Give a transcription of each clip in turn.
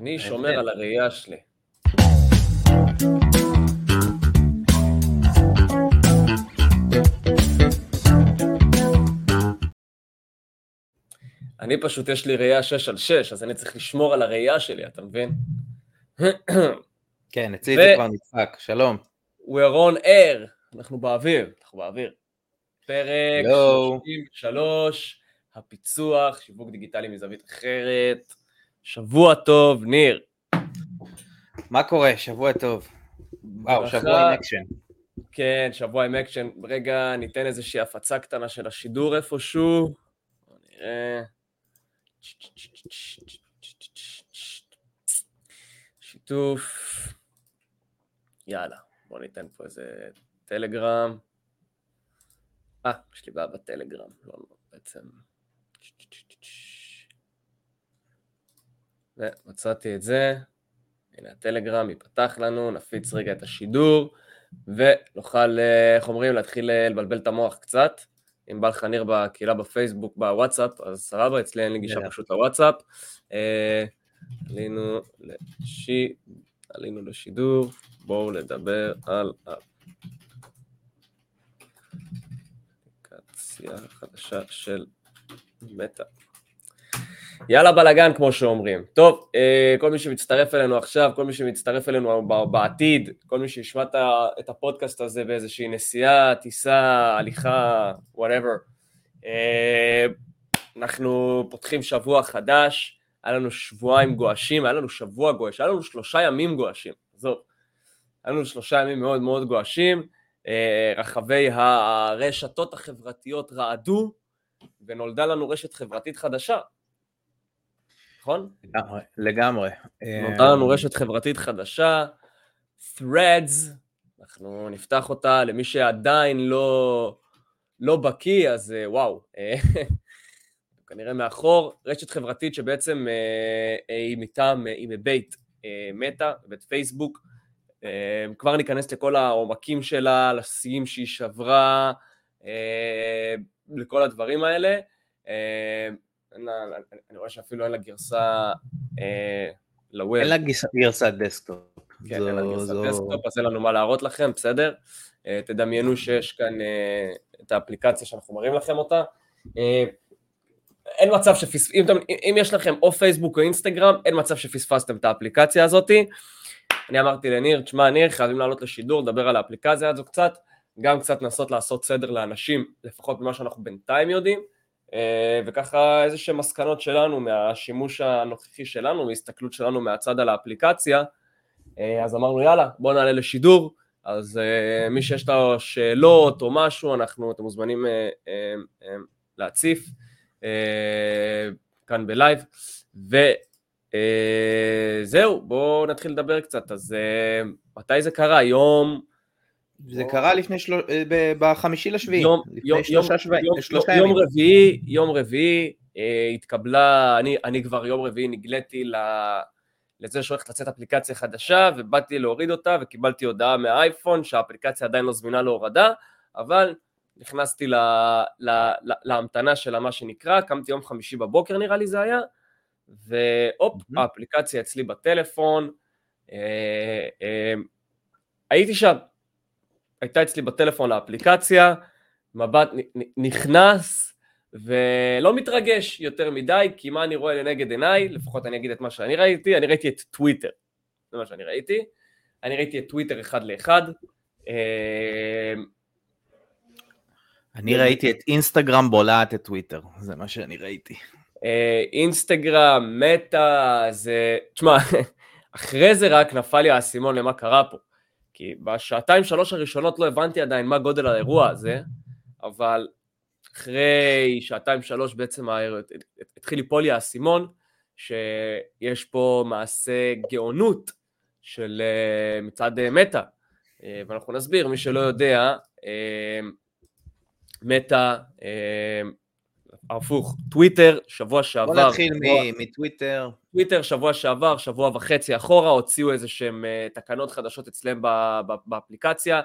אני שומר על הראייה שלי. אני פשוט, יש לי ראייה 6 על 6, אז אני צריך לשמור על הראייה שלי, אתה מבין? כן, אצלי זה כבר נצחק, שלום. We're on air, אנחנו באוויר, אנחנו באוויר. פרק 33, הפיצוח, שיווק דיגיטלי מזווית אחרת. שבוע טוב, ניר. מה קורה? שבוע טוב. וואו, שבוע עם אקשן. כן, שבוע עם אקשן. רגע, ניתן איזושהי הפצה קטנה של השידור איפשהו. נראה. שיתוף. יאללה, בוא ניתן פה איזה טלגרם. אה, יש לי בעיה בטלגרם, לא, לא, בעצם. ומצאתי את זה, הנה הטלגרם ייפתח לנו, נפיץ רגע את השידור, ונוכל, אה, איך אומרים, להתחיל אה, לבלבל את המוח קצת. אם בא לך ניר בקהילה בפייסבוק, בוואטסאפ, אז סבבה, אצלי אין לי גישה פשוט לוואטסאפ. אה, עלינו, לשי, עלינו לשידור, בואו לדבר על אפליקציה חדשה של מטא. יאללה בלאגן כמו שאומרים. טוב, אה, כל מי שמצטרף אלינו עכשיו, כל מי שמצטרף אלינו בעתיד, כל מי שישמע את הפודקאסט הזה באיזושהי נסיעה, טיסה, הליכה, whatever, אה, אנחנו פותחים שבוע חדש, היה לנו שבועיים גועשים, היה לנו שבוע גועש, היה לנו שלושה ימים גועשים, עזוב, היה לנו שלושה ימים מאוד מאוד גועשים, אה, רחבי הרשתות החברתיות רעדו, ונולדה לנו רשת חברתית חדשה, נכון? לגמרי, לגמרי. נותרה לנו רשת חברתית חדשה, Threads, אנחנו נפתח אותה למי שעדיין לא, לא בקיא, אז אה, וואו, אה, כנראה מאחור, רשת חברתית שבעצם אה, היא מטעם, היא מבית מטא, בית פייסבוק, כבר ניכנס לכל העומקים שלה, לשיאים שהיא שברה, לכל הדברים האלה. אני רואה שאפילו אין לה גרסה אה, ל web. אין לה גרסת desktop. כן, אין לה גרסת desktop, אז אין לנו מה להראות לכם, בסדר? אה, תדמיינו שיש כאן אה, את האפליקציה שאנחנו מראים לכם אותה. אין מצב שפספסתם, אם, אם יש לכם או פייסבוק או אינסטגרם, אין מצב שפספסתם את האפליקציה הזאתי. אני אמרתי לניר, תשמע ניר, חייבים לעלות לשידור, לדבר על האפליקציה הזו קצת, גם קצת לנסות לעשות סדר לאנשים, לפחות ממה שאנחנו בינתיים יודעים. אה, וככה איזה שהן מסקנות שלנו מהשימוש הנוכחי שלנו, מהסתכלות שלנו מהצד על האפליקציה, אה, אז אמרנו יאללה בוא נעלה לשידור, אז אה, מי שיש לו שאלות או משהו, אנחנו, אתם מוזמנים להציף כאן בלייב, וזהו, בואו נתחיל לדבר קצת, אז מתי זה קרה? יום זה קרה לפני של... אה, בחמישי לשביעי, יום, רביעי, יום רביעי אה, התקבלה, אני, אני כבר יום רביעי נגליתי ל... לזה שהולכת לצאת אפליקציה חדשה ובאתי להוריד אותה וקיבלתי הודעה מהאייפון שהאפליקציה עדיין לא זמינה להורדה, אבל נכנסתי ל, ל, ל, להמתנה שלה מה שנקרא, קמתי יום חמישי בבוקר נראה לי זה היה, והופ, mm-hmm. האפליקציה אצלי בטלפון, אה, אה, הייתי שם, הייתה אצלי בטלפון האפליקציה, מבט נכנס ולא מתרגש יותר מדי, כי מה אני רואה לנגד עיניי, לפחות אני אגיד את מה שאני ראיתי, אני ראיתי את טוויטר, זה מה שאני ראיתי, אני ראיתי את טוויטר אחד לאחד. אה, אני ראיתי את אינסטגרם בולעת את טוויטר, זה מה שאני ראיתי. אה, אינסטגרם, מטא, זה... תשמע, אחרי זה רק נפל לי האסימון למה קרה פה. כי בשעתיים שלוש הראשונות לא הבנתי עדיין מה גודל האירוע הזה, אבל אחרי שעתיים שלוש בעצם התחיל ליפול לי האסימון, שיש פה מעשה גאונות של אה, מצד אה, מטא, אה, ואנחנו נסביר, מי שלא יודע, מטא הפוך, טוויטר, שבוע שעבר. בוא נתחיל מטוויטר. טוויטר, שבוע שעבר, שבוע וחצי אחורה, הוציאו איזה שהם אה, תקנות חדשות אצלם באפליקציה,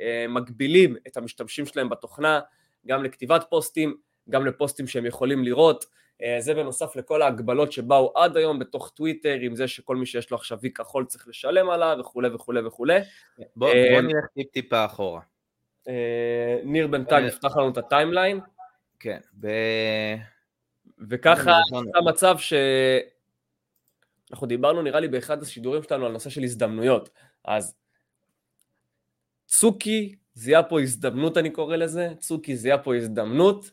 אה, מגבילים את המשתמשים שלהם בתוכנה, גם לכתיבת פוסטים, גם לפוסטים שהם יכולים לראות, אה, זה בנוסף לכל ההגבלות שבאו עד היום בתוך טוויטר, עם זה שכל מי שיש לו עכשיו V כחול צריך לשלם עליו וכולי וכולי וכולי. בוא, בוא נלך טיפ טיפה אחורה. ניר בינתיים יפתח לנו את ה timeline. כן, ב... וככה היה מצב ש... אנחנו דיברנו נראה לי באחד השידורים שלנו על נושא של הזדמנויות. אז צוקי זיהה פה הזדמנות אני קורא לזה, צוקי זיהה פה הזדמנות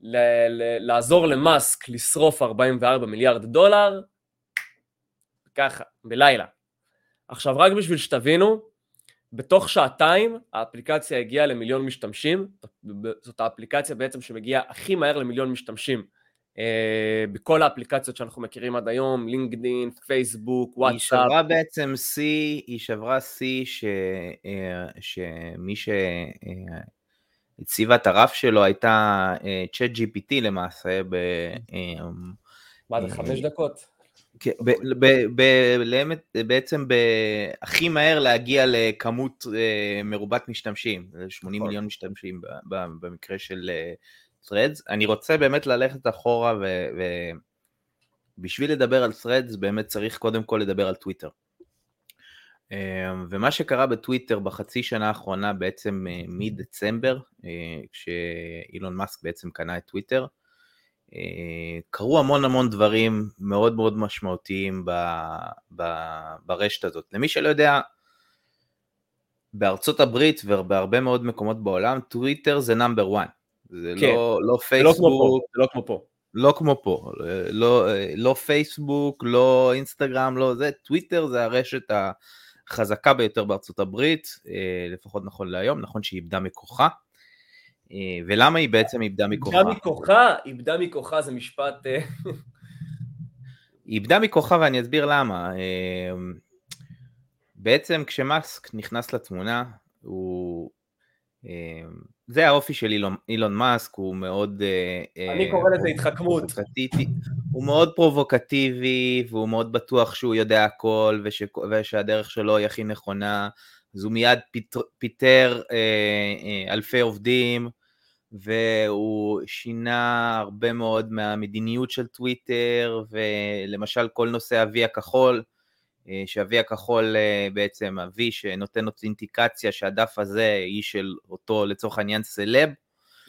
ל- ל- לעזור למאסק לשרוף 44 מיליארד דולר, ככה, בלילה. עכשיו רק בשביל שתבינו, בתוך שעתיים האפליקציה הגיעה למיליון משתמשים, זאת האפליקציה בעצם שמגיעה הכי מהר למיליון משתמשים אה, בכל האפליקציות שאנחנו מכירים עד היום, לינקדין, פייסבוק, וואטסאפ. היא שברה בעצם שיא, היא שברה שיא ש... אה, שמי שהציבה את הרף שלו הייתה צ'אט אה, GPT למעשה. ב... מה זה, חמש דקות? כן, בעצם הכי מהר להגיע לכמות מרובת משתמשים, 80 נכון. מיליון משתמשים במקרה של threads. אני רוצה באמת ללכת אחורה ובשביל לדבר על Threads באמת צריך קודם כל לדבר על טוויטר. אמ, ומה שקרה בטוויטר בחצי שנה האחרונה בעצם אה, מדצמבר, אה, כשאילון מאסק בעצם קנה את טוויטר, אה, קרו המון המון דברים מאוד מאוד משמעותיים ב, ב, ברשת הזאת. למי שלא יודע, בארצות הברית ובהרבה מאוד מקומות בעולם, טוויטר זה number 1. זה כן. לא, לא פייסבוק. זה לא כמו פה. לא כמו פה. לא, לא פייסבוק, לא אינסטגרם, לא זה. טוויטר זה הרשת החזקה ביותר בארצות הברית, אה, לפחות נכון להיום, נכון שהיא איבדה מכוחה. אה, ולמה היא בעצם איבדה מכוחה? איבדה מכוחה, איבדה מכוחה זה משפט... אה, היא איבדה מכוחה ואני אסביר למה. בעצם כשמאסק נכנס לתמונה, הוא זה האופי של אילון, אילון מאסק, הוא מאוד... אה, אני קורא לזה התחכמות. הוא מאוד פרובוקטיבי, והוא מאוד בטוח שהוא יודע הכל, וש, ושהדרך שלו היא הכי נכונה, אז הוא מיד פיטר, פיטר אה, אה, אלפי עובדים, והוא שינה הרבה מאוד מהמדיניות של טוויטר, ולמשל כל נושא ה-V הכחול, אה, שאבי הכחול אה, בעצם, אבי שנותן אותנטיקציה שהדף הזה היא של אותו לצורך העניין סלב,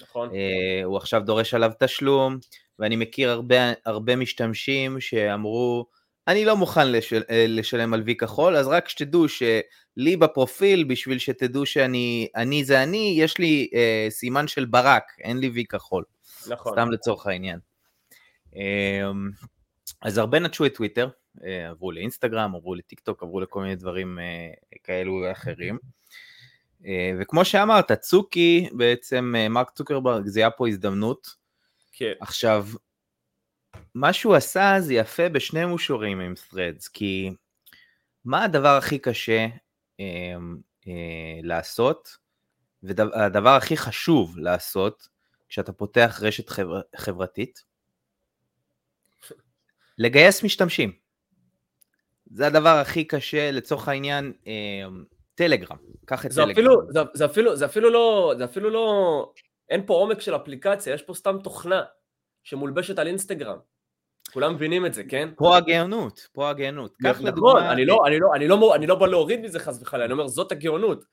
נכון. אה, הוא עכשיו דורש עליו תשלום, ואני מכיר הרבה, הרבה משתמשים שאמרו, אני לא מוכן לשל, לשלם על וי כחול, אז רק שתדעו שלי בפרופיל, בשביל שתדעו שאני אני זה אני, יש לי אה, סימן של ברק, אין לי וי כחול. נכון. סתם לצורך העניין. אה, אז הרבה נטשו את טוויטר, אה, עברו לאינסטגרם, עברו לטיק טוק, עברו לכל מיני דברים אה, כאלו ואחרים. אה, וכמו שאמרת, צוקי, בעצם מרק צוקרברג, זה היה פה הזדמנות. כן. עכשיו, מה שהוא עשה זה יפה בשני מושורים עם threads, כי מה הדבר הכי קשה אה, אה, לעשות, והדבר הכי חשוב לעשות כשאתה פותח רשת חבר, חברתית? לגייס משתמשים. זה הדבר הכי קשה לצורך העניין אה, טלגרם, קח את זה טלגרם. אפילו, זה, זה, אפילו, זה אפילו לא, זה אפילו לא, אין פה עומק של אפליקציה, יש פה סתם תוכנה שמולבשת על אינסטגרם. כולם מבינים את זה, כן? פה הגאונות, פה הגאונות. נכון. אני לא, אני, לא, אני, לא, אני לא בא להוריד מזה חס וחלילה, אני אומר, זאת הגאונות.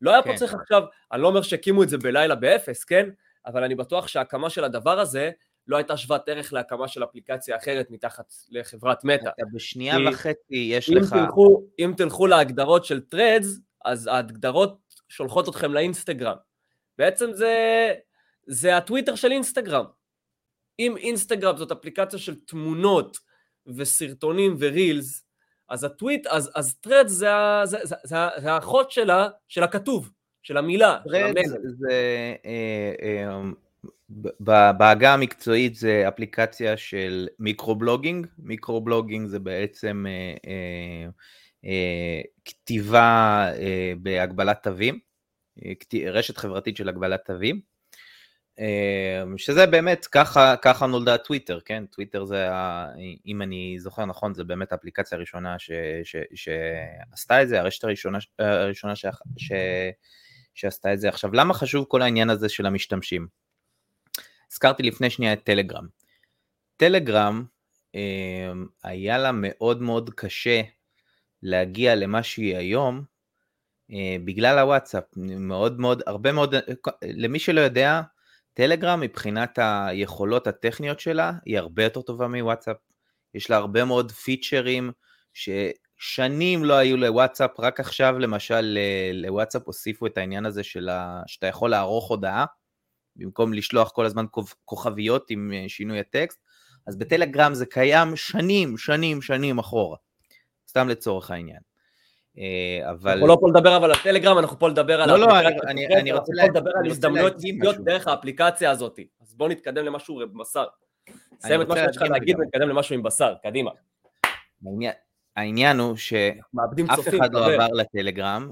לא היה כן. פה צריך עכשיו, אני לא אומר שהקימו את זה בלילה באפס, כן? אבל אני בטוח שההקמה של הדבר הזה לא הייתה שוות ערך להקמה של אפליקציה אחרת מתחת לחברת מטא. אתה בשנייה וחצי יש אם לך... תלכו, אם תלכו להגדרות של Threads, אז ההגדרות שולחות אתכם לאינסטגרם. בעצם זה, זה הטוויטר של אינסטגרם. אם אינסטגרם זאת אפליקציה של תמונות וסרטונים ורילס, אז הטוויט, אז, אז Threads זה, זה, זה, זה, זה האחות שלה, של הכתוב, של המילה. של זה... אה, אה, בעגה המקצועית זה אפליקציה של microblogging, microblogging זה בעצם אה, אה, אה, כתיבה אה, בהגבלת תווים, אה, רשת חברתית של הגבלת תווים, שזה באמת, ככה, ככה נולדה טוויטר, כן? טוויטר זה, ה, אם אני זוכר נכון, זה באמת האפליקציה הראשונה ש, ש, שעשתה את זה, הרשת הראשונה, הראשונה ש, ש, שעשתה את זה. עכשיו, למה חשוב כל העניין הזה של המשתמשים? הזכרתי לפני שנייה את טלגרם. טלגרם, היה לה מאוד מאוד קשה להגיע למה שהיא היום, בגלל הוואטסאפ, מאוד מאוד, הרבה מאוד, למי שלא יודע, טלגרם מבחינת היכולות הטכניות שלה, היא הרבה יותר טובה מוואטסאפ. יש לה הרבה מאוד פיצ'רים ששנים לא היו לוואטסאפ, רק עכשיו למשל לוואטסאפ הוסיפו את העניין הזה של ה... שאתה יכול לערוך הודעה, במקום לשלוח כל הזמן כוכביות עם שינוי הטקסט, אז בטלגרם זה קיים שנים, שנים, שנים אחורה. סתם לצורך העניין. אה, אבל... אנחנו לא פה לדבר אבל על טלגרם, אנחנו פה לדבר על... לא, לא, אני, אני רוצה לדבר על הזדמנויות עסקיות דרך האפליקציה הזאת. אז בואו נתקדם למשהו בשר. סיים את מה שיש לך להגיד ונתקדם למשהו עם בשר, קדימה. העניין הוא שאף אחד לא עבר לטלגרם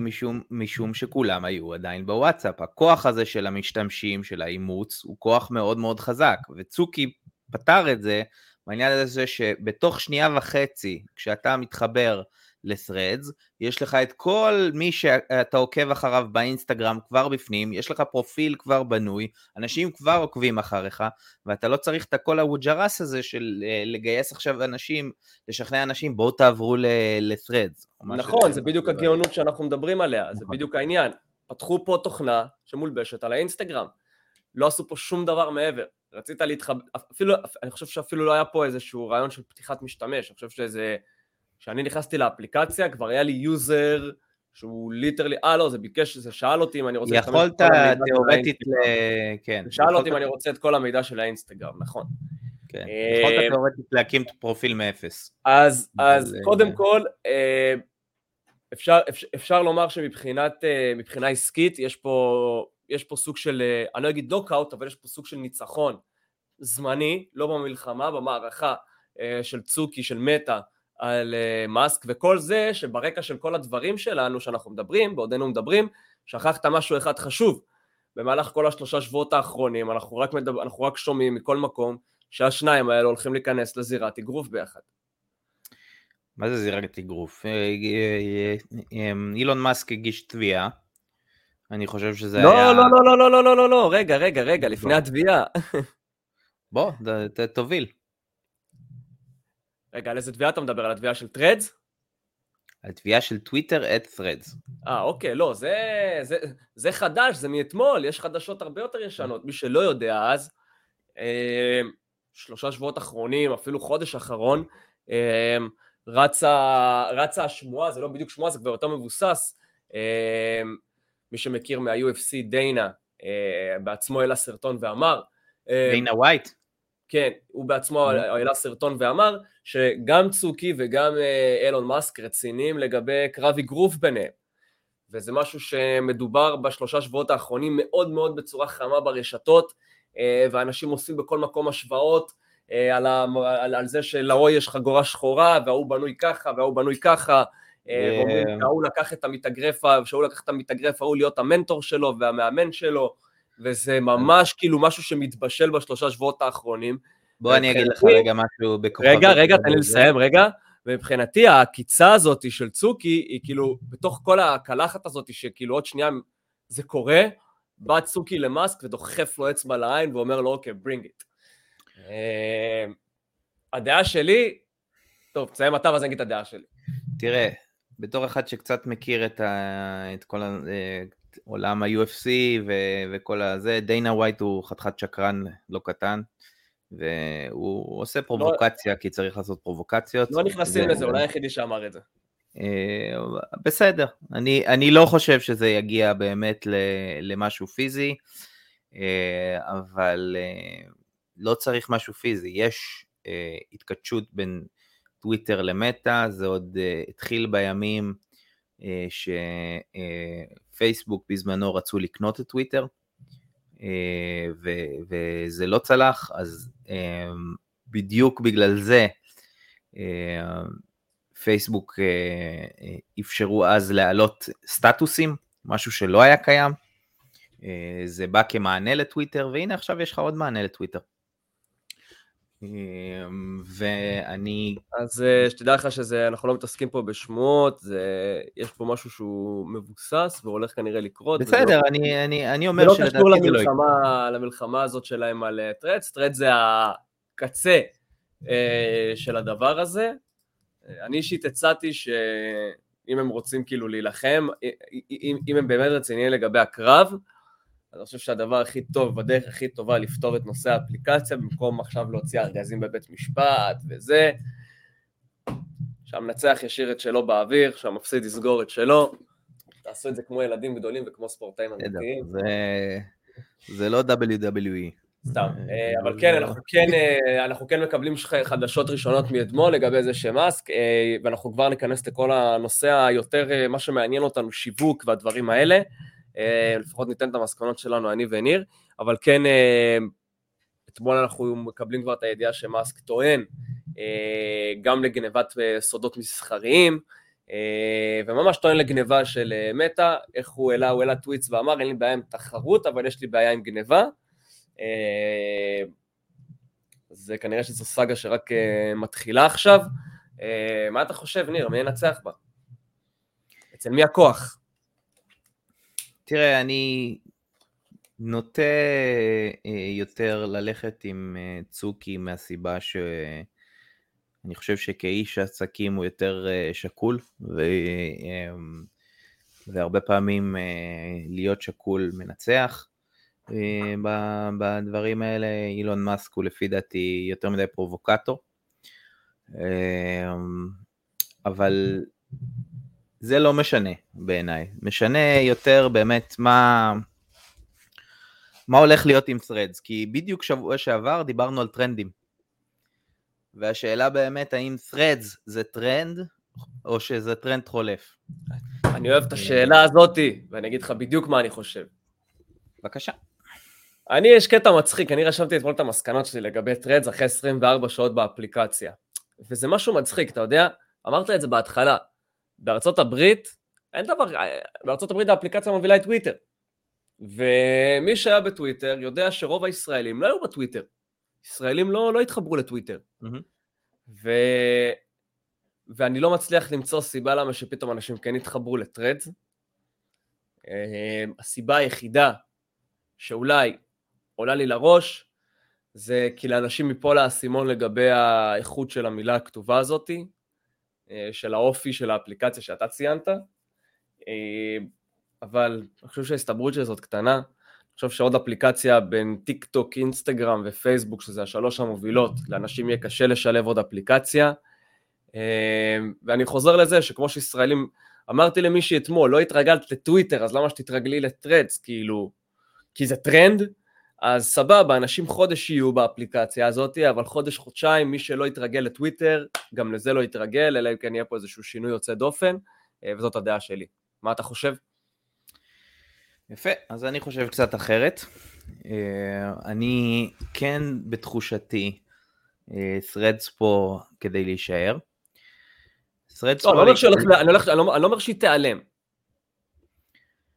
משום, משום שכולם היו עדיין בוואטסאפ. הכוח הזה של המשתמשים, של האימוץ, הוא כוח מאוד מאוד חזק, וצוקי פתר את זה בעניין הזה שבתוך שנייה וחצי, כשאתה מתחבר ל-threads, יש לך את כל מי שאתה עוקב אחריו באינסטגרם כבר בפנים, יש לך פרופיל כבר בנוי, אנשים כבר עוקבים אחריך, ואתה לא צריך את הכל הווג'ראס הזה של אה, לגייס עכשיו אנשים, לשכנע אנשים, בואו תעברו ל-Threads. נכון, זה בדיוק הגאונות שאנחנו מדברים עליה, זה נכון. בדיוק העניין. פתחו פה תוכנה שמולבשת על האינסטגרם. לא עשו פה שום דבר מעבר. רצית להתחבר, אפילו, אני חושב שאפילו לא היה פה איזשהו רעיון של פתיחת משתמש, אני חושב שזה... כשאני נכנסתי לאפליקציה כבר היה לי user שהוא literally, אה לא, זה ביקש, זה שאל אותי אם אני רוצה... יכולת תיאורטית ל... כן. שאל אותי אם אני רוצה את כל המידע של האינסטגרם, נכון. כן. אה, יכולת תיאורטית להקים פרופיל מאפס. אז, אז קודם כל, אה, אפשר, אפשר לומר שמבחינת אה, מבחינה עסקית יש פה, יש פה סוג של, אני לא אגיד נוקאוט, אבל יש פה סוג של ניצחון זמני, לא במלחמה, במערכה של צוקי, של מטא, על מאסק וכל זה שברקע של כל הדברים שלנו שאנחנו מדברים, בעודנו מדברים, שכחת משהו אחד חשוב. במהלך כל השלושה שבועות האחרונים אנחנו רק, מדבר, אנחנו רק שומעים מכל מקום שהשניים האלה הולכים להיכנס לזירת אגרוף ביחד. מה זה זירת אגרוף? אה, אה, אילון מאסק הגיש תביעה, אני חושב שזה לא, היה... לא, לא, לא, לא, לא, לא, לא, לא, רגע, רגע, רגע, לפני התביעה. בוא, תוביל. רגע, על איזה תביעה אתה מדבר? על התביעה של טרדס? על תביעה של טוויטר את threads. אה, אוקיי, לא, זה, זה, זה חדש, זה מאתמול, יש חדשות הרבה יותר ישנות. מי שלא יודע אז, אה, שלושה שבועות אחרונים, אפילו חודש אחרון, אה, רצה, רצה השמועה, זה לא בדיוק שמועה, זה כבר יותר מבוסס. אה, מי שמכיר מה-UFC, דיינה, אה, בעצמו העלה סרטון ואמר. אה, דיינה ווייט? כן, הוא בעצמו העלה סרטון ואמר שגם צוקי וגם אה, אילון מאסק רציניים לגבי קרב אגרוף ביניהם. וזה משהו שמדובר בשלושה שבועות האחרונים מאוד מאוד בצורה חמה ברשתות, אה, ואנשים עושים בכל מקום השוואות אה, על, ה, על, על זה שלהוא יש חגורה שחורה, וההוא בנוי ככה, וההוא בנוי ככה, ואומרים שההוא לקח את המתאגרף, שההוא לקח את המתאגרף ההוא להיות המנטור שלו והמאמן שלו, וזה ממש כאילו משהו שמתבשל בשלושה שבועות האחרונים. בוא אני אגיד לך רגע משהו בכוכב. רגע, רגע, תן לי לסיים, רגע. ומבחינתי העקיצה הזאת של צוקי היא כאילו בתוך כל הקלחת הזאת שכאילו עוד שנייה זה קורה, בא צוקי למאסק ודוחף לו אצבע לעין ואומר לו אוקיי, ברינג איט. אה, הדעה שלי, טוב, תסיים אתה ואז אני אגיד את הדעה שלי. תראה, בתור אחד שקצת מכיר את, ה... את כל ה... אה, עולם ה-UFC ו- וכל הזה, דיינה ווייט הוא חתיכת שקרן לא קטן, והוא עושה פרובוקציה לא, כי צריך לעשות פרובוקציות. לא נכנסים לזה, אולי היחידי שאמר את זה. אה, בסדר, אני, אני לא חושב שזה יגיע באמת למשהו פיזי, אה, אבל אה, לא צריך משהו פיזי, יש התכתשות בין טוויטר למטא, זה עוד התחיל בימים שפייסבוק בזמנו רצו לקנות את טוויטר, אה, וזה לא צלח, אז אה, בדיוק בגלל זה אה, פייסבוק אפשרו אז להעלות סטטוסים, משהו שלא היה קיים. זה בא כמענה לטוויטר, והנה עכשיו יש לך עוד מענה לטוויטר. אמ, ואני... אז אה, שתדע לך שאנחנו לא מתעסקים פה בשמועות, זה, יש פה משהו שהוא מבוסס והולך כנראה לקרות. בסדר, לא, אני, אני, אני אומר שלדעתי זה לא. זה לא קשור למלחמה הזאת שלהם על Threads, Threads זה קצה של הדבר הזה. אני אישית הצעתי שאם הם רוצים כאילו להילחם, אם, אם הם באמת רציניים לגבי הקרב, אז אני חושב שהדבר הכי טוב, בדרך הכי טובה לפתור את נושא האפליקציה, במקום עכשיו להוציא ארגזים בבית משפט וזה, שהמנצח ישאיר את שלו באוויר, שהמפסיד יסגור את שלו. תעשו את זה כמו ילדים גדולים וכמו ספורטאים אמיתיים. זה, זה לא WWE. סתם, אה, אבל כן, אנחנו כן, אה, אנחנו כן מקבלים חדשות ראשונות מאתמול לגבי זה שמאסק, אה, ואנחנו כבר ניכנס לכל הנושא היותר, מה שמעניין אותנו, שיווק והדברים האלה. לפחות ניתן את המסקנות שלנו, אני וניר, אבל כן, אתמול אנחנו מקבלים כבר את הידיעה שמאסק טוען גם לגנבת סודות מסחריים, וממש טוען לגניבה של מטא, איך הוא העלה, הוא העלה טוויטס ואמר, אין לי בעיה עם תחרות, אבל יש לי בעיה עם גניבה. אה, זה כנראה שזו סאגה שרק אה, מתחילה עכשיו. אה, מה אתה חושב, ניר? מי ינצח בה? אצל מי הכוח? תראה, אני נוטה יותר ללכת עם צוקי מהסיבה שאני חושב שכאיש עסקים הוא יותר שקול, ו... והרבה פעמים להיות שקול מנצח. אה, בדברים האלה, אילון מאסק הוא לפי דעתי יותר מדי פרובוקטור. אה, אבל זה לא משנה בעיניי, משנה יותר באמת מה, מה הולך להיות עם Threads, כי בדיוק שבוע שעבר דיברנו על טרנדים. והשאלה באמת האם Threads זה טרנד או שזה טרנד חולף. אני אוהב את השאלה הזאתי, ואני אגיד לך בדיוק מה אני חושב. בבקשה. אני, יש קטע מצחיק, אני רשמתי אתמול את המסקנות שלי לגבי Threads אחרי 24 שעות באפליקציה. וזה משהו מצחיק, אתה יודע? אמרת את זה בהתחלה. בארצות הברית, אין דבר, בארצות הברית האפליקציה מובילה את טוויטר. ומי שהיה בטוויטר יודע שרוב הישראלים לא היו בטוויטר. ישראלים לא, לא התחברו לטוויטר. Mm-hmm. ו... ואני לא מצליח למצוא סיבה למה שפתאום אנשים כן התחברו לטרדס. אה, הסיבה היחידה שאולי עולה לי לראש, זה כי לאנשים מפה לאסימון לגבי האיכות של המילה הכתובה הזאתי, אה, של האופי של האפליקציה שאתה ציינת, אה, אבל אני חושב שההסתברות של זאת קטנה. אני חושב שעוד אפליקציה בין טיק טוק, אינסטגרם ופייסבוק, שזה השלוש המובילות, לאנשים יהיה קשה לשלב עוד אפליקציה. אה, ואני חוזר לזה שכמו שישראלים, אמרתי למישהי אתמול, לא התרגלת לטוויטר, אז למה שתתרגלי ל Threads, כאילו, כי זה טרנד, אז סבבה, אנשים חודש יהיו באפליקציה הזאת, אבל חודש, חודשיים, מי שלא יתרגל לטוויטר, גם לזה לא יתרגל, אלא אם כן יהיה פה איזשהו שינוי יוצא דופן, אה, וזאת הדעה שלי. מה אתה חושב? יפה, אז אני חושב קצת אחרת. אה, אני כן בתחושתי, threads אה, פה כדי להישאר. threads לא, פה... אני לא אומר שהיא תיעלם.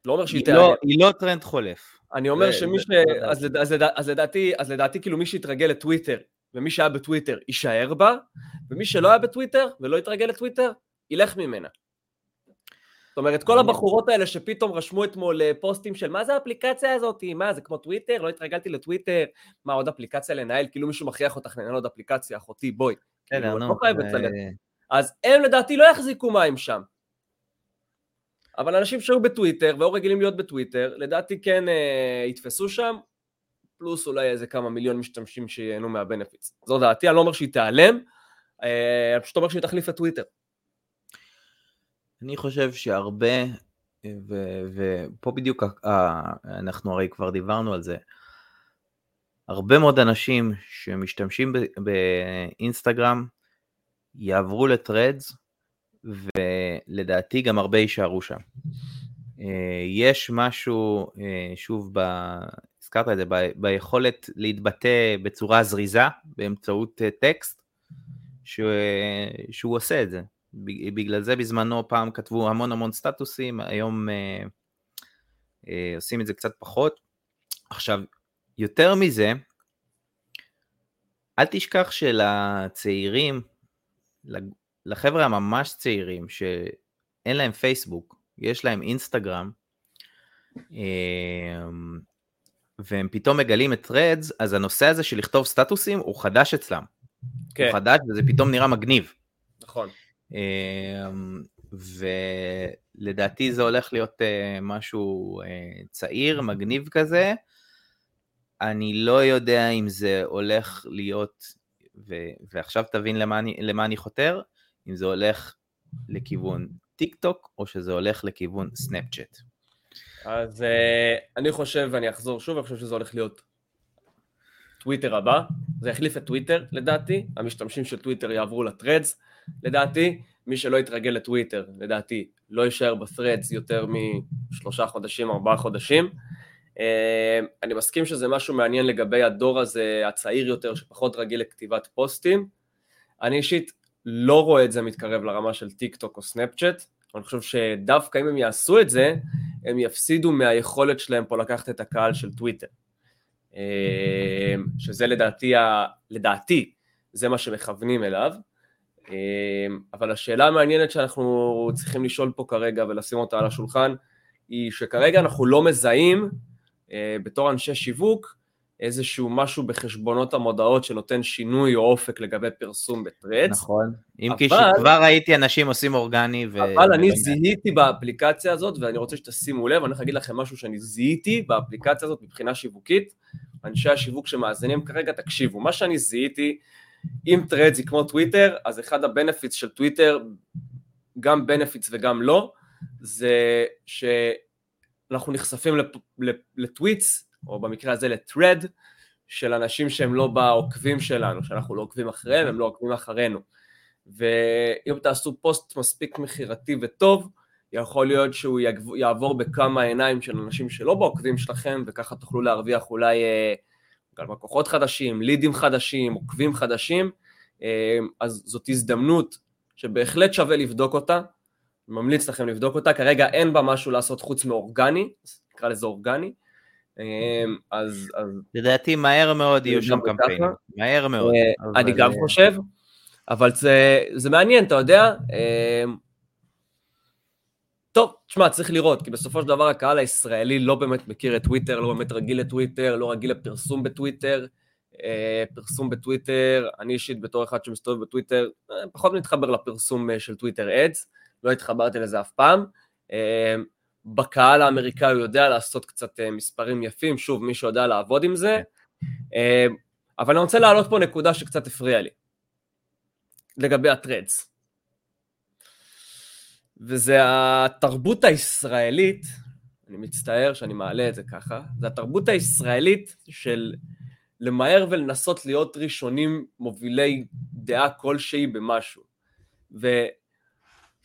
לא אומר שהיא לא- תיעלם. היא לא טרנד חולף. אני אומר שמי ש... אז, לד... אז, לד... אז, לדעתי, אז לדעתי כאילו מי שהתרגל לטוויטר ומי שהיה בטוויטר יישאר בה, ומי שלא היה בטוויטר ולא התרגל לטוויטר, ילך ממנה. זאת אומרת, כל הבחורות האלה שפתאום רשמו אתמול אה, פוסטים של מה זה האפליקציה הזאת, מה זה כמו טוויטר, לא התרגלתי לטוויטר, מה עוד אפליקציה לנהל, כאילו מישהו מכריח אותך לנהל עוד אפליקציה, אחותי, בואי. כן, כאילו, לא לצלם. אז הם לדעתי לא יחזיקו מים שם. אבל אנשים שהיו בטוויטר והיו רגילים להיות בטוויטר, לדעתי כן אה, יתפסו שם, פלוס אולי איזה כמה מיליון משתמשים שייהנו מהבנפיץ. זו דעתי, אני לא אומר שהיא תיעלם, אה, אני פשוט אומר שהיא תחליף את טוויטר. אני חושב שהרבה, ופה בדיוק אה, אנחנו הרי כבר דיברנו על זה, הרבה מאוד אנשים שמשתמשים באינסטגרם יעברו לטרדס ולדעתי גם הרבה יישארו שם. אה, יש משהו, אה, שוב, ב... הזכרת את זה, ב... ביכולת להתבטא בצורה זריזה באמצעות אה, טקסט, ש... שהוא עושה את זה. בגלל זה בזמנו פעם כתבו המון המון סטטוסים, היום עושים את זה קצת פחות. עכשיו, יותר מזה, אל תשכח שלצעירים, לחבר'ה הממש צעירים שאין להם פייסבוק, יש להם אינסטגרם, אמ, והם פתאום מגלים את threads, אז הנושא הזה של לכתוב סטטוסים הוא חדש אצלם. כן. הוא חדש וזה פתאום נראה מגניב. נכון. אמ, ולדעתי זה הולך להיות אה, משהו אה, צעיר, מגניב כזה. אני לא יודע אם זה הולך להיות, ו, ועכשיו תבין למה אני, למה אני חותר, אם זה הולך לכיוון טיק טוק או שזה הולך לכיוון סנאפצ'אט. אז אה, אני חושב, ואני אחזור שוב, אני חושב שזה הולך להיות טוויטר הבא, זה יחליף את טוויטר לדעתי, המשתמשים של טוויטר יעברו ל Threads לדעתי, מי שלא יתרגל לטוויטר לדעתי לא יישאר ב Threads יותר משלושה חודשים, ארבעה חודשים. אה, אני מסכים שזה משהו מעניין לגבי הדור הזה הצעיר יותר שפחות רגיל לכתיבת פוסטים. אני אישית לא רואה את זה מתקרב לרמה של טיק טוק או סנאפצ'אט, אני חושב שדווקא אם הם יעשו את זה, הם יפסידו מהיכולת שלהם פה לקחת את הקהל של טוויטר. אה, שזה לדעתי, לדעתי, זה מה שמכוונים אליו. אה, אבל השאלה המעניינת שאנחנו צריכים לשאול פה כרגע ולשים אותה על השולחן, היא שכרגע אנחנו לא מזהים אה, בתור אנשי שיווק איזשהו משהו בחשבונות המודעות שנותן שינוי או אופק לגבי פרסום ב Threads. נכון, אם כי שכבר ראיתי אנשים עושים אורגני. ו... אבל אני זיהיתי באפליקציה הזאת, ואני רוצה שתשימו לב, אני הולך להגיד לכם משהו שאני זיהיתי באפליקציה הזאת מבחינה שיווקית. אנשי השיווק שמאזינים כרגע, תקשיבו, מה שאני זיהיתי, אם Threads היא כמו טוויטר, אז אחד ה benefits של טוויטר, גם benefits וגם לא, זה שאנחנו נחשפים ל tweets או במקרה הזה ל thread, של אנשים שהם לא בעוקבים שלנו, שאנחנו לא עוקבים אחריהם, הם לא עוקבים אחרינו. ואם תעשו פוסט מספיק מכירתי וטוב, יכול להיות שהוא יעבור בכמה עיניים של אנשים שלא בעוקבים שלכם, וככה תוכלו להרוויח אולי אה, גם לקוחות חדשים, לידים חדשים, עוקבים חדשים, אה, אז זאת הזדמנות שבהחלט שווה לבדוק אותה, ממליץ לכם לבדוק אותה, כרגע אין בה משהו לעשות חוץ מאורגני, נקרא לזה אורגני, אז... לדעתי מהר מאוד יהיו שם קמפיינים, מהר מאוד. אה, אני גם חושב, אבל זה מעניין, אתה יודע. אמ, טוב, תשמע, צריך לראות, כי בסופו של דבר הקהל הישראלי לא באמת מכיר את טוויטר, לא באמת רגיל לטוויטר, לא רגיל לפרסום בטוויטר. אה, פרסום בטוויטר, אני אישית בתור אחד שמסתובב בטוויטר, אה, פחות מתחבר לפרסום של טוויטר אדס, לא התחברתי לזה אף פעם. בקהל האמריקאי הוא יודע לעשות קצת אה, מספרים יפים, שוב, מי שיודע לעבוד עם זה. אה, אבל אני רוצה להעלות פה נקודה שקצת הפריעה לי, לגבי הטרדס. וזה התרבות הישראלית, אני מצטער שאני מעלה את זה ככה, זה התרבות הישראלית של למהר ולנסות להיות ראשונים מובילי דעה כלשהי במשהו.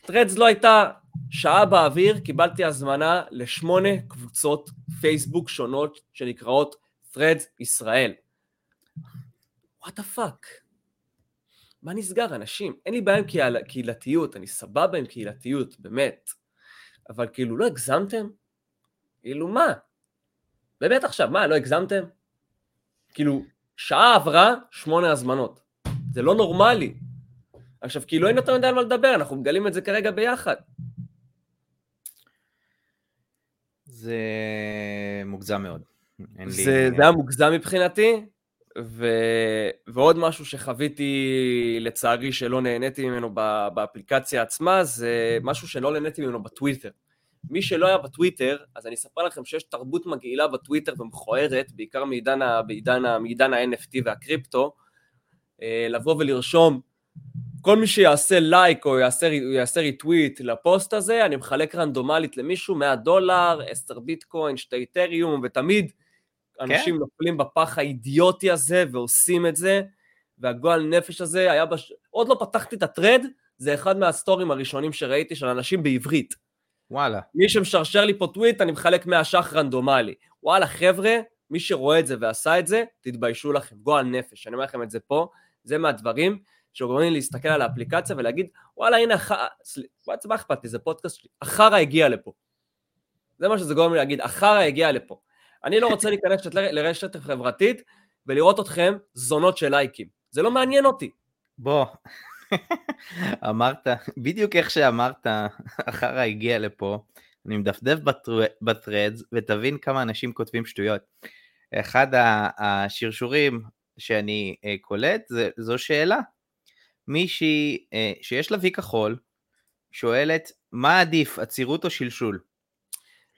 ו Threads לא הייתה שעה באוויר קיבלתי הזמנה לשמונה קבוצות פייסבוק שונות שנקראות Threads ישראל. what the fuck? מה נסגר אנשים? אין לי בעיה עם קהיל... קהילתיות, אני סבבה עם קהילתיות, באמת. אבל כאילו לא הגזמתם? כאילו מה? באמת עכשיו, מה, לא הגזמתם? כאילו, שעה עברה, שמונה הזמנות. זה לא נורמלי. עכשיו, כאילו אין יותר מדי על מה לדבר, אנחנו מגלים את זה כרגע ביחד. זה מוגזם מאוד. זה, לי... זה היה מוגזם מבחינתי, ו... ועוד משהו שחוויתי לצערי שלא נהניתי ממנו באפליקציה עצמה, זה משהו שלא נהניתי ממנו בטוויטר. מי שלא היה בטוויטר, אז אני אספר לכם שיש תרבות מגעילה בטוויטר ומכוערת, בעיקר מעידן, ה... בעידן, מעידן ה-NFT והקריפטו, אה, לבוא ולרשום כל מי שיעשה לייק או יעשה, יעשה retweet לפוסט הזה, אני מחלק רנדומלית למישהו 100 דולר, 10 ביטקוין, 2 Ethereum, ותמיד אנשים כן? נופלים בפח האידיוטי הזה ועושים את זה, והגועל נפש הזה היה בש... עוד לא פתחתי את ה thread, זה אחד מהסטורים הראשונים שראיתי של אנשים בעברית. וואלה. מי שמשרשר לי פה טוויט, אני מחלק 100 ש"ח רנדומלי. וואלה, חבר'ה, מי שרואה את זה ועשה את זה, תתביישו לכם, גועל נפש. אני אומר לכם את זה פה, זה מהדברים שגורמים לי להסתכל על האפליקציה ולהגיד, וואלה, הנה, מה אכפת לי, זה פודקאסט שלי, החרא הגיע לפה. זה מה שזה גורם לי להגיד, החרא הגיע לפה. אני לא רוצה להיכנס לרשת חברתית ולראות אתכם זונות של לייקים. זה לא מעניין אותי. בוא, אמרת, בדיוק איך שאמרת, החרא הגיע לפה, אני מדפדף בטרדס ותבין כמה אנשים כותבים שטויות. אחד השרשורים שאני קולט, זו שאלה. מישהי שיש לה וי כחול, שואלת, מה עדיף, עצירות או שלשול?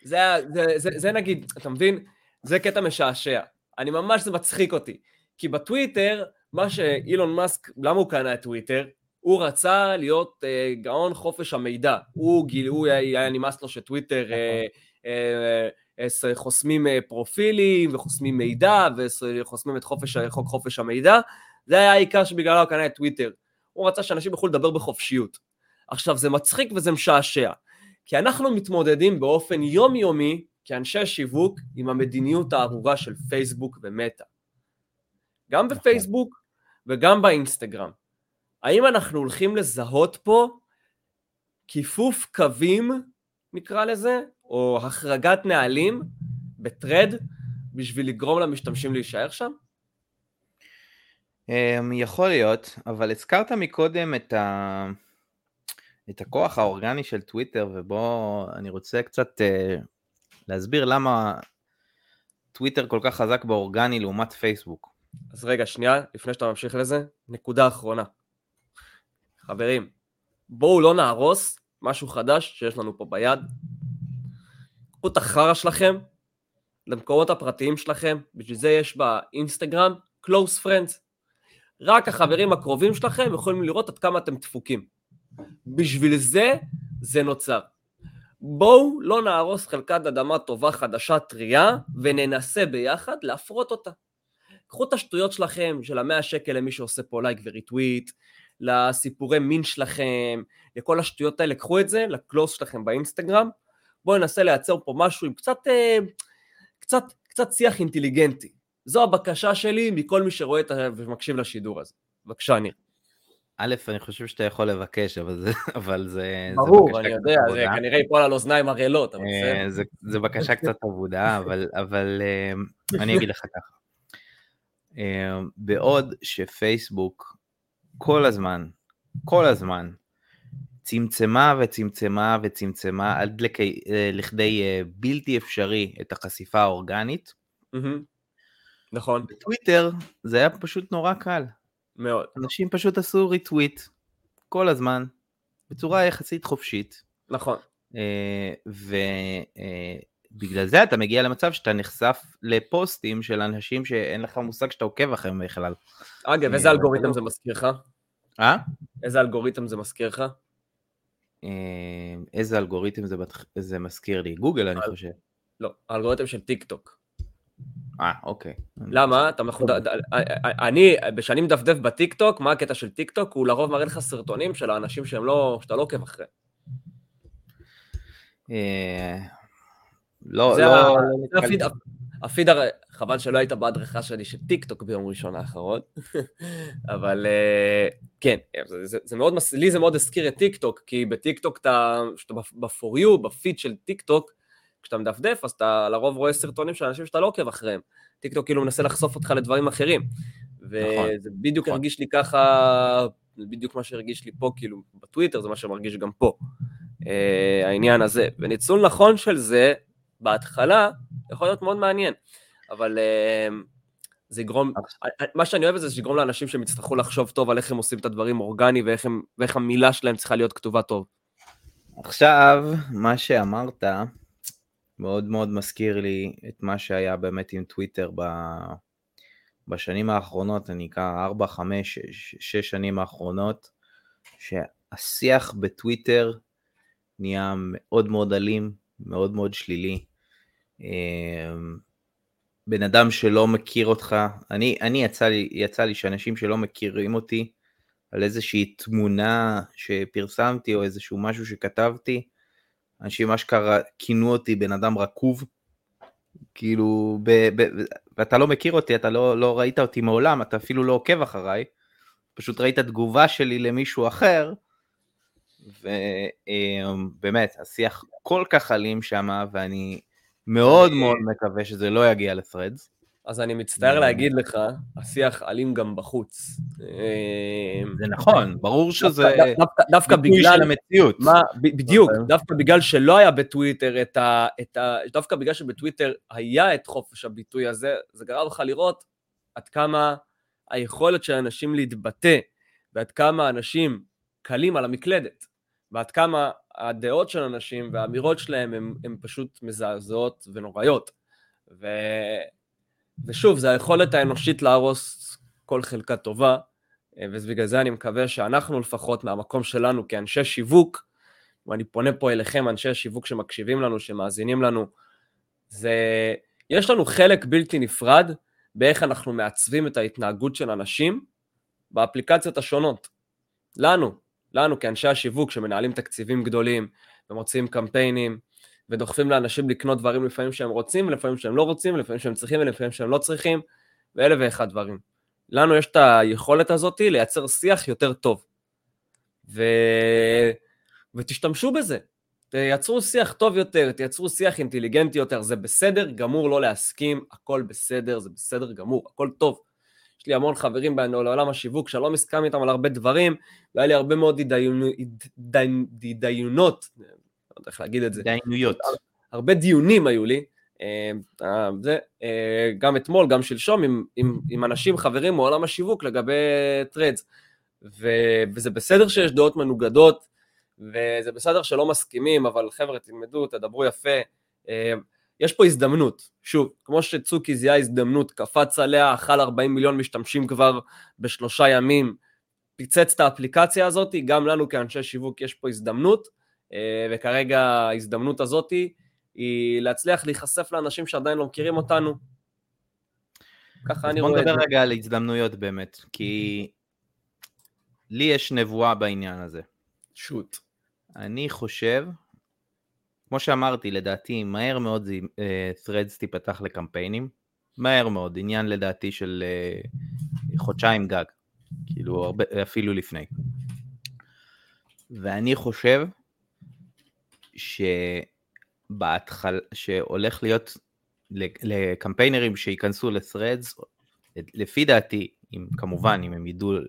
זה, זה, זה, זה נגיד, אתה מבין? זה קטע משעשע. אני ממש, זה מצחיק אותי. כי בטוויטר, מה שאילון מאסק, למה הוא קנה את טוויטר? הוא רצה להיות uh, גאון חופש המידע. הוא גיל, הוא היה נמאס לו שטוויטר uh, uh, uh, חוסמים uh, פרופילים וחוסמים מידע וחוסמים את חופש, חוק חופש המידע. זה היה העיקר שבגללו הוא קנה את טוויטר. הוא רצה שאנשים יוכלו לדבר בחופשיות. עכשיו, זה מצחיק וזה משעשע, כי אנחנו מתמודדים באופן יומיומי כאנשי שיווק עם המדיניות הארורה של פייסבוק ומטא. גם נכון. בפייסבוק וגם באינסטגרם. האם אנחנו הולכים לזהות פה כיפוף קווים, נקרא לזה, או החרגת נהלים בטרד בשביל לגרום למשתמשים להישאר שם? אמ, יכול להיות, אבל הזכרת מקודם את, ה... את הכוח האורגני של טוויטר, ובוא, אני רוצה קצת uh, להסביר למה טוויטר כל כך חזק באורגני לעומת פייסבוק. אז רגע, שנייה, לפני שאתה ממשיך לזה, נקודה אחרונה. חברים, בואו לא נהרוס משהו חדש שיש לנו פה ביד. קחו את החרא שלכם למקומות הפרטיים שלכם, בשביל זה יש באינסטגרם close friends. רק החברים הקרובים שלכם יכולים לראות עד כמה אתם דפוקים. בשביל זה זה נוצר. בואו לא נהרוס חלקת אדמה טובה חדשה טריה וננסה ביחד להפרות אותה. קחו את השטויות שלכם של המאה שקל למי שעושה פה לייק וריטוויט, לסיפורי מין שלכם, לכל השטויות האלה, קחו את זה לקלוס שלכם באינסטגרם, בואו ננסה לייצר פה משהו עם קצת, אה, קצת, קצת שיח אינטליגנטי. זו הבקשה שלי מכל מי שרואה ומקשיב לשידור הזה. בבקשה, ניר. א', אני חושב שאתה יכול לבקש, אבל זה... אבל זה ברור, אני יודע, זה כנראה ייפול על אוזניים ערלות, אבל אה, בסדר. זה בקשה קצת עבודה, אבל, אבל אה, אני אגיד לך ככה. אה, בעוד שפייסבוק כל הזמן, כל הזמן, צמצמה וצמצמה וצמצמה עד לכדי בלתי אפשרי את החשיפה האורגנית, נכון. בטוויטר זה היה פשוט נורא קל. מאוד. אנשים פשוט עשו ריטוויט כל הזמן, בצורה יחסית חופשית. נכון. אה, ובגלל אה, זה אתה מגיע למצב שאתה נחשף לפוסטים של אנשים שאין לך מושג שאתה עוקב אחריהם בכלל. אגב, איזה אה, אלגוריתם לא- זה מזכיר לך? אה? איזה אלגוריתם זה מזכיר לך? איזה אלגוריתם זה מזכיר לי? גוגל אני חושב. לא, האלגוריתם של טיק טוק. אה, אוקיי. למה? אתה מחודד... אה, אה, אה, אני, כשאני מדפדף בטיקטוק, מה הקטע של טיקטוק? הוא לרוב מראה לך סרטונים של האנשים שהם לא, שאתה לא עוקב אחריהם. לא, לא... הפיד, חבל שלא היית בהדרכה שלי של טיקטוק ביום ראשון האחרון, אבל כן, זה מאוד, לי זה מאוד הזכיר את טיקטוק, כי בטיקטוק אתה, ב-for you, בפיד של טיקטוק, כשאתה מדפדף, אז אתה לרוב רואה סרטונים של אנשים שאתה לא עוקב אחריהם. טיקטוק כאילו מנסה לחשוף אותך לדברים אחרים. וזה נכון, בדיוק נכון. הרגיש לי ככה, זה בדיוק מה שהרגיש לי פה, כאילו, בטוויטר זה מה שמרגיש גם פה, אה, העניין הזה. וניצול נכון של זה, בהתחלה, יכול להיות מאוד מעניין, אבל אה, זה יגרום, מה שאני אוהב בזה זה שיגרום לאנשים שהם יצטרכו לחשוב טוב על איך הם עושים את הדברים אורגני ואיך, הם, ואיך המילה שלהם צריכה להיות כתובה טוב. עכשיו, מה שאמרת, מאוד מאוד מזכיר לי את מה שהיה באמת עם טוויטר ב... בשנים האחרונות, אני אקרא 4, 5, 6, 6 שנים האחרונות, שהשיח בטוויטר נהיה מאוד מאוד אלים, מאוד מאוד שלילי. אמ, בן אדם שלא מכיר אותך, אני, אני יצא, לי, יצא לי שאנשים שלא מכירים אותי, על איזושהי תמונה שפרסמתי או איזשהו משהו שכתבתי, אנשים אשכרה כינו אותי בן אדם רקוב, כאילו, ב, ב, ואתה לא מכיר אותי, אתה לא, לא ראית אותי מעולם, אתה אפילו לא עוקב אחריי, פשוט ראית תגובה שלי למישהו אחר, ובאמת, השיח כל כך אלים שם, ואני מאוד מאוד מקווה שזה לא יגיע לפרדס. אז אני מצטער להגיד לך, השיח אלים גם בחוץ. אמ, זה נכון, ברור שזה דווקא בגלל... המציאות. בדיוק, אוקיי. דווקא בגלל שלא היה בטוויטר את ה... דווקא בגלל שבטוויטר היה את חופש הביטוי הזה, זה גרם לך לראות עד כמה היכולת של אנשים להתבטא, ועד כמה אנשים קלים על המקלדת, ועד כמה הדעות של אנשים והאמירות שלהם הן פשוט מזעזעות ונוראיות. ו... ושוב, זה היכולת האנושית להרוס כל חלקה טובה, אה, ובגלל זה אני מקווה שאנחנו לפחות מהמקום שלנו כאנשי שיווק, ואני פונה פה אליכם, אנשי השיווק שמקשיבים לנו, שמאזינים לנו, זה, יש לנו חלק בלתי נפרד באיך אנחנו מעצבים את ההתנהגות של אנשים באפליקציות השונות. לנו, לנו כאנשי השיווק שמנהלים תקציבים גדולים ומוציאים קמפיינים, ודוחפים לאנשים לקנות דברים לפעמים שהם רוצים, לפעמים שהם לא רוצים, לפעמים שהם צריכים ולפעמים שהם לא צריכים, ואלף ואחד דברים. לנו יש את היכולת הזאת לייצר שיח יותר טוב. ו... ותשתמשו בזה. תייצרו שיח טוב יותר, תייצרו שיח אינטליגנטי יותר, זה בסדר גמור לא להסכים, הכל בסדר, זה בסדר גמור, הכל טוב. יש לי המון חברים בעולם השיווק שלא מסכם איתם על הרבה דברים, והיה לי הרבה מאוד התדיינויות, לא יודע איך להגיד את זה. התדיינויות. הרבה דיונים היו לי, אה, אה, זה, אה, גם אתמול, גם שלשום, עם, עם, עם אנשים, חברים מעולם השיווק לגבי טרדס. וזה בסדר שיש דעות מנוגדות, וזה בסדר שלא מסכימים, אבל חבר'ה, תלמדו, תדברו יפה. יש פה הזדמנות, שוב, כמו שצוקי זיהה הזדמנות, קפץ עליה, אכל 40 מיליון משתמשים כבר בשלושה ימים, פיצץ את האפליקציה הזאת, גם לנו כאנשי שיווק יש פה הזדמנות. אה, וכרגע ההזדמנות הזאת היא להצליח להיחשף לאנשים שעדיין לא מכירים אותנו. ככה אני רואה את זה. בוא נדבר רגע על הזדמנויות באמת, כי לי יש נבואה בעניין הזה. שוט. אני חושב, כמו שאמרתי, לדעתי, מהר מאוד uh, Threads תיפתח לקמפיינים. מהר מאוד, עניין לדעתי של uh, חודשיים גג, כאילו הרבה, אפילו לפני. ואני חושב שבהתחלה, שהולך להיות לקמפיינרים שייכנסו ל-threads, לפי דעתי, אם, כמובן, אם הם ידעו ל-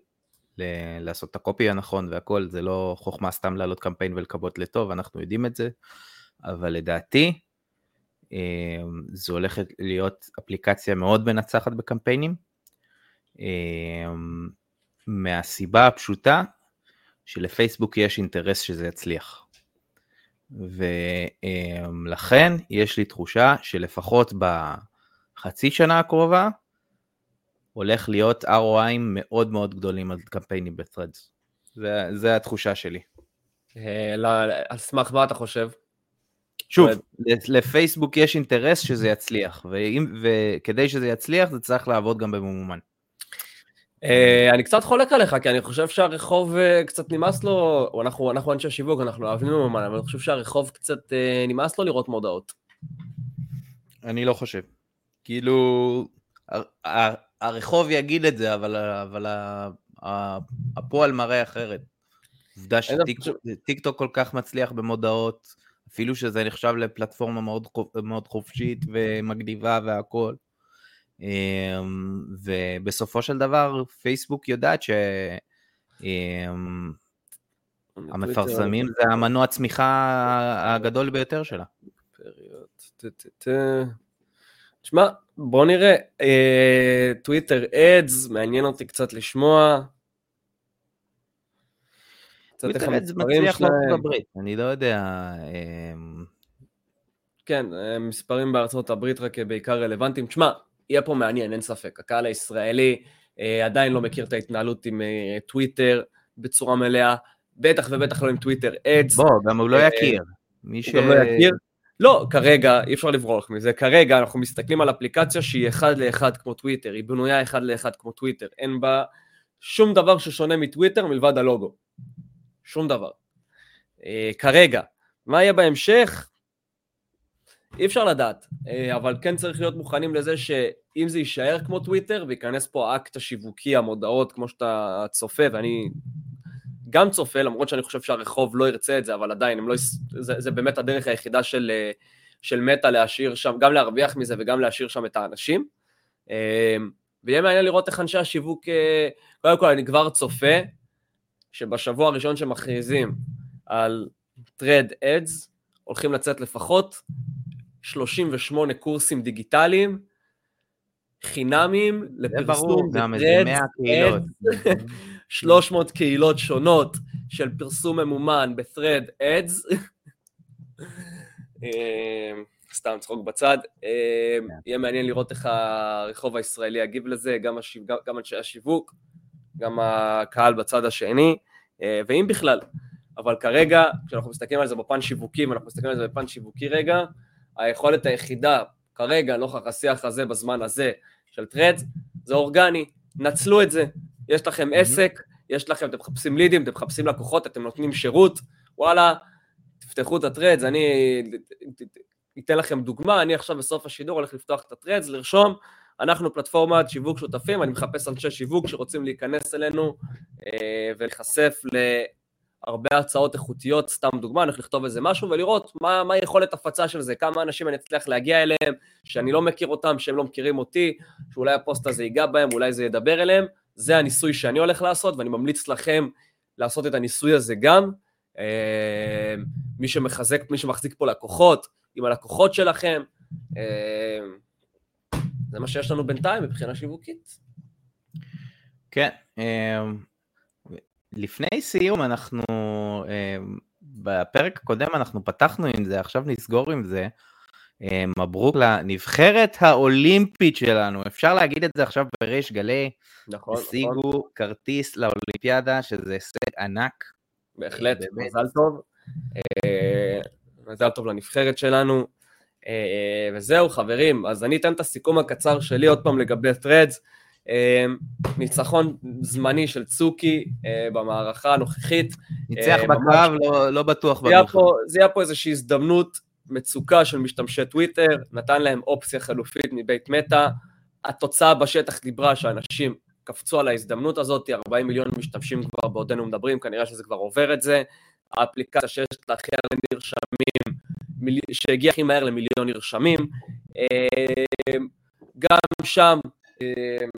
לעשות את הקופי הנכון והכל, זה לא חוכמה סתם לעלות קמפיין ולקוות לטוב, אנחנו יודעים את זה, אבל לדעתי, אמ, זו הולכת להיות אפליקציה מאוד מנצחת בקמפיינים, אמ, מהסיבה הפשוטה שלפייסבוק יש אינטרס שזה יצליח. ולכן יש לי תחושה שלפחות בחצי שנה הקרובה הולך להיות ROI מאוד מאוד גדולים על קמפיינים ב-Threads. זה התחושה שלי. אה, על סמך מה אתה חושב? שוב, לפייסבוק יש אינטרס שזה יצליח, וכדי שזה יצליח זה צריך לעבוד גם בממומן. אה, אני קצת חולק עליך, כי אני חושב שהרחוב אה, קצת נמאס לו, אנחנו, אנחנו אנשי שיווק, אנחנו אוהבים ממומן, אבל אני חושב שהרחוב קצת אה, נמאס לו לראות מודעות. אני לא חושב. כאילו, הרחוב יגיד את זה, אבל, אבל הפועל מראה אחרת. עובדה שטיקטוק כל כך מצליח במודעות, אפילו שזה נחשב לפלטפורמה מאוד חופשית ומגניבה והכול. אמ, ובסופו של דבר פייסבוק יודעת שהמפרסמים אמ, זה המנוע צמיחה הגדול ביותר שלה. תשמע, בוא נראה, Twitter Ads, מעניין אותי קצת לשמוע. Twitter Ads מצליח בארצות הברית, אני לא יודע. אמ, כן, מספרים בארצות הברית רק בעיקר רלוונטיים. תשמע, יהיה פה מעניין, אין ספק. הקהל הישראלי אה, עדיין לא מכיר את ההתנהלות עם אה, טוויטר בצורה מלאה, בטח ובטח לא עם Twitter Ads. בוא, גם הוא לא אה, יכיר. מי ש... גם לא יכיר. לא, כרגע, אי אפשר לברוח מזה. כרגע אנחנו מסתכלים על אפליקציה שהיא אחד לאחד כמו טוויטר, היא בנויה אחד לאחד כמו טוויטר, אין בה שום דבר ששונה מטוויטר מלבד הלוגו. שום דבר. אה, כרגע. מה יהיה בהמשך? אי אפשר לדעת, אה, אבל כן צריך להיות מוכנים לזה שאם זה יישאר כמו טוויטר וייכנס פה האקט השיווקי, המודעות, כמו שאתה צופה, ואני גם צופה, למרות שאני חושב שהרחוב לא ירצה את זה, אבל עדיין, לא, זה, זה באמת הדרך היחידה של, אה, של מטא להשאיר שם, גם להרוויח מזה וגם להשאיר שם את האנשים. ויהיה מעניין לראות איך אנשי השיווק, קודם כל אני כבר צופה שבשבוע הראשון שמכריזים על טרד אדס, הולכים לצאת לפחות 38 קורסים דיגיטליים, חינמים לפרסום בטרדס, 300 קהילות שונות של פרסום ממומן ב-thread ads. אמ, סתם צחוק בצד. אמ, כן. יהיה מעניין לראות איך הרחוב הישראלי יגיב לזה, גם, השיו... גם אנשי השיווק, גם הקהל בצד השני, אה, ואם בכלל. אבל כרגע, כשאנחנו מסתכלים על זה בפן שיווקי, ואנחנו מסתכלים על זה בפן שיווקי רגע, היכולת היחידה כרגע, נוכח השיח הזה בזמן הזה של Threads, זה אורגני, נצלו את זה. יש לכם עסק, יש לכם, אתם מחפשים לידים, אתם מחפשים לקוחות, אתם נותנים שירות, וואלה, תפתחו את ה Threads, אני אתן לכם דוגמה, אני עכשיו בסוף השידור הולך לפתוח את ה Threads, לרשום, אנחנו פלטפורמת שיווק שותפים, אני מחפש אנשי שיווק שרוצים להיכנס אלינו אה, ולהיחשף להרבה הצעות איכותיות, סתם דוגמה, אני הולך לכתוב איזה משהו ולראות מה, מה יכולת הפצה של זה, כמה אנשים אני אצליח להגיע אליהם, שאני לא מכיר אותם, שהם לא מכירים אותי, שאולי הפוסט הזה ייגע בהם, אולי זה ידבר אליהם, זה הניסוי שאני הולך לעשות, ואני ממליץ לכם לעשות את הניסוי הזה גם. אה, מי שמחזק, מי שמחזיק פה לקוחות, עם הלקוחות שלכם, אה, זה מה שיש לנו בינתיים מבחינה שיווקית. כן, אה, לפני סיום אנחנו, בפרק הקודם אנחנו פתחנו עם זה, עכשיו נסגור עם זה. אה, מברוק לנבחרת האולימפית שלנו, אפשר להגיד את זה עכשיו בריש גלי. נכון, השיגו נכון. כרטיס לאולימפיאדה, שזה הישג ענק. בהחלט, באמת. מזל טוב. אה, מזל טוב לנבחרת שלנו. אה, וזהו, חברים, אז אני אתן את הסיכום הקצר שלי עוד פעם לגבי threads. ניצחון זמני של צוקי במערכה הנוכחית. ניצח בקרב, לא, לא בטוח במלחמה. זה היה פה איזושהי הזדמנות מצוקה של משתמשי טוויטר, נתן להם אופציה חלופית מבית מטא, התוצאה בשטח דיברה שאנשים קפצו על ההזדמנות הזאת, 40 מיליון משתמשים כבר בעודנו מדברים, כנראה שזה כבר עובר את זה, האפליקציה שיש לה הכי הרבה נרשמים, מיל... שהגיעה הכי מהר למיליון נרשמים, אמ, גם שם אמ,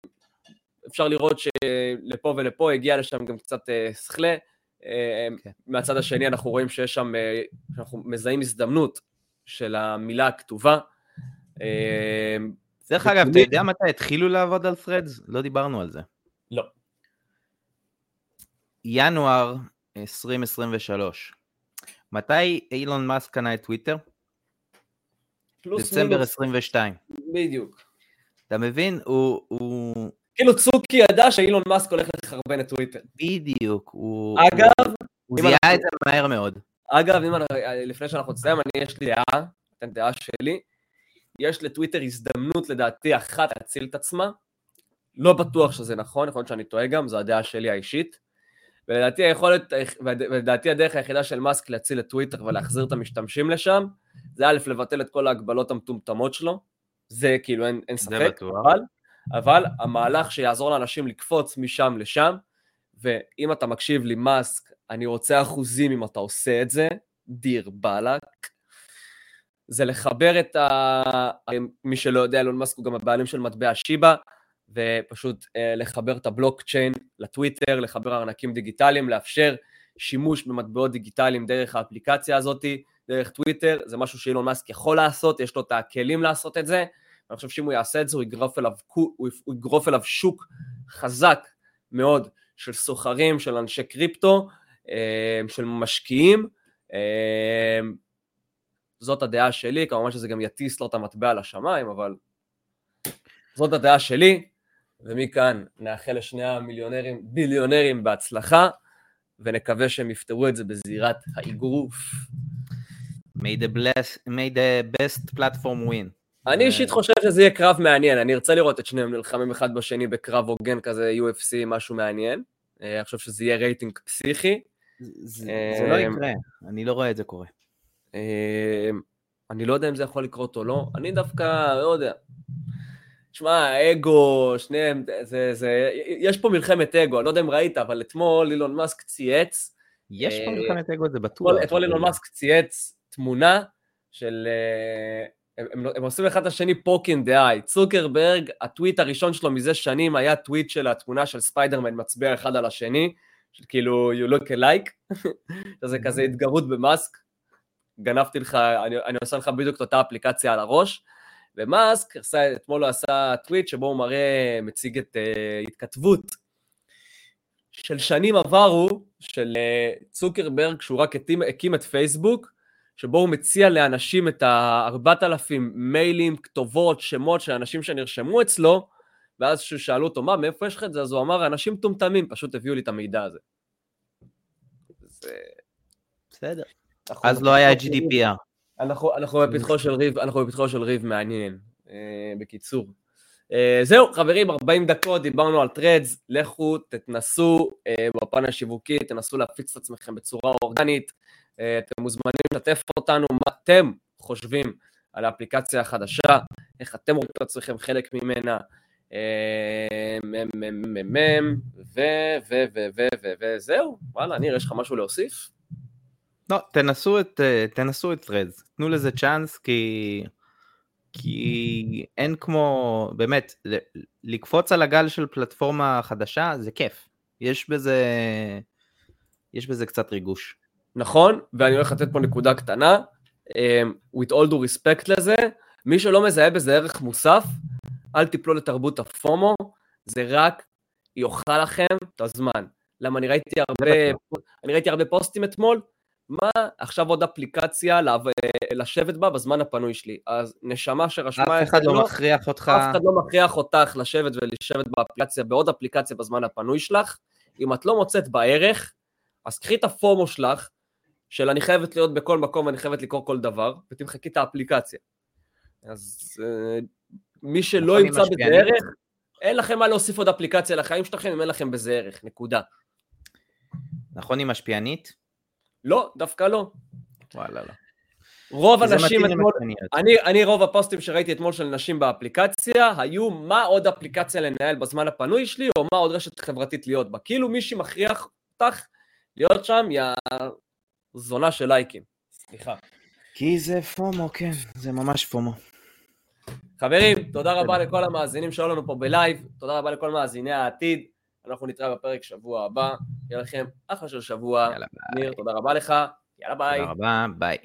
אפשר לראות שלפה ולפה הגיע לשם גם קצת אה, שכלה, אמ, כן. מהצד השני אנחנו רואים שיש שם, אה, אנחנו מזהים הזדמנות של המילה הכתובה. אה, דרך אגב, אתה יודע מתי התחילו לעבוד על threads? לא דיברנו על זה. לא. ינואר 2023. מתי אילון מאסק קנה את טוויטר? דצמבר 22. בדיוק. אתה מבין? הוא... הוא... כאילו צוקי ידע שאילון מאסק הולך לחרבן את טוויטר. בדיוק. הוא... אגב... הוא זיהה את זה מהר מאוד. אגב, אם אני, לפני שאנחנו נסיים, אני יש לי דעה, אתן דעה שלי, יש לטוויטר הזדמנות לדעתי אחת להציל את עצמה, לא בטוח שזה נכון, יכול להיות שאני טועה גם, זו הדעה שלי האישית, ולדעתי היכולת, ולדעתי הדרך היחידה של מאסק להציל את טוויטר ולהחזיר את המשתמשים לשם, זה א', לבטל את כל ההגבלות המטומטמות שלו, זה כאילו אין, אין ספק, אבל, אבל המהלך שיעזור לאנשים לקפוץ משם לשם, ואם אתה מקשיב לי מאסק, אני רוצה אחוזים אם אתה עושה את זה, דיר באלק. זה לחבר את ה... מי שלא יודע, אילון מאסק הוא גם הבעלים של מטבע שיבא, ופשוט אה, לחבר את הבלוקצ'יין לטוויטר, לחבר ארנקים דיגיטליים, לאפשר שימוש במטבעות דיגיטליים דרך האפליקציה הזאת, דרך טוויטר, זה משהו שאילון מאסק יכול לעשות, יש לו את הכלים לעשות את זה, ואני חושב שאם הוא יעשה את זה, הוא יגרוף אליו, הוא יגרוף אליו שוק חזק מאוד של סוחרים, של אנשי קריפטו, אה, של משקיעים. אה, זאת הדעה שלי, כמובן שזה גם יטיס לו את המטבע לשמיים, אבל זאת הדעה שלי, ומכאן נאחל לשני המיליונרים, ביליונרים בהצלחה, ונקווה שהם יפתרו את זה בזירת האגרוף. May the, bless, may the best platform win. אני אישית חושב שזה יהיה קרב מעניין, אני ארצה לראות את שניהם נלחמים אחד בשני בקרב הוגן כזה, UFC, משהו מעניין. אה, אני חושב שזה יהיה רייטינג פסיכי. זה, זה לא יקרה, אני לא רואה את זה קורה. אני לא יודע אם זה יכול לקרות או לא, אני דווקא, לא יודע. שמע, אגו, שניהם, זה, זה, יש פה מלחמת אגו, אני לא יודע אם ראית, אבל אתמול אילון מאסק צייץ. יש פה אה, מלחמת אגו, זה בטוח. אתמול אילון מאסק צייץ תמונה של, אה, הם, הם, הם עושים אחד את השני poke in the eye. צוקרברג, הטוויט הראשון שלו מזה שנים היה טוויט של התמונה של ספיידרמן מצביע אחד על השני, של כאילו you look alike, זה כזה התגרות במאסק, גנבתי לך, אני, אני עושה לך בדיוק את אותה אפליקציה על הראש, ומאסק, אתמול הוא עשה טוויט שבו הוא מראה, מציג את אה, התכתבות של שנים עברו, של uh, צוקרברג, כשהוא רק הקים, הקים את פייסבוק, שבו הוא מציע לאנשים את ה-4,000 מיילים, כתובות, שמות של אנשים שנרשמו אצלו, ואז כששאלו אותו, מה, מאיפה יש לך את זה? אז הוא אמר, אנשים מטומטמים פשוט הביאו לי את המידע הזה. זה... בסדר. אז לא היה GDPR. אנחנו, אנחנו בפתחו של ריב, אנחנו בפתחו של ריב מעניין, אה, בקיצור. אה, זהו, חברים, 40 דקות, דיברנו על טרדס, לכו, תתנסו אה, בפן השיווקי, תנסו להפיץ את עצמכם בצורה אורגנית, אתם מוזמנים לשתף אותנו מה אתם חושבים על האפליקציה החדשה, איך אתם רואים את עצמכם חלק ממנה, וזהו, וואלה, ניר, יש לך משהו להוסיף? לא, תנסו את, תנסו את threads, תנו לזה צ'אנס כי, כי אין כמו, באמת, לקפוץ על הגל של פלטפורמה חדשה זה כיף, יש בזה, יש בזה קצת ריגוש. נכון, ואני הולך לתת פה נקודה קטנה, um, with all due respect לזה, מי שלא מזהה בזה ערך מוסף, אל תיפלו לתרבות הפומו, זה רק יאכל לכם את הזמן. למה אני ראיתי הרבה, אני ראיתי הרבה פוסטים אתמול, מה עכשיו עוד אפליקציה לשבת בה בזמן הפנוי שלי. אז נשמה שרשמה... אף אחד לא מכריח אותך. אף אחד לא מכריח אותך לשבת ולשבת באפליקציה, בעוד אפליקציה בזמן הפנוי שלך. אם את לא מוצאת בערך, אז קחי את הפומו שלך, של אני חייבת להיות בכל מקום ואני חייבת לקרוא כל דבר, ותמחקי את האפליקציה. אז uh, מי שלא ימצא בזה ערך, אין לכם מה להוסיף עוד אפליקציה לחיים שלכם אם אין לכם בזה ערך, נקודה. נכון היא משפיענית? לא, דווקא לא. וואלה לא. רוב הנשים אתמול, אני, אני רוב הפוסטים שראיתי אתמול של נשים באפליקציה, היו מה עוד אפליקציה לנהל בזמן הפנוי שלי, או מה עוד רשת חברתית להיות בה. כאילו מישהו מכריח אותך להיות שם, יא זונה של לייקים. סליחה. כי זה FOMO, כן, זה ממש FOMO. חברים, תודה רבה לכל המאזינים שהיו לנו פה בלייב, תודה רבה לכל מאזיני העתיד, אנחנו נתראה בפרק שבוע הבא, יהיה לכם אחלה של שבוע. יאללה. ניר, תודה רבה לך, יאללה ביי. תודה רבה, ביי.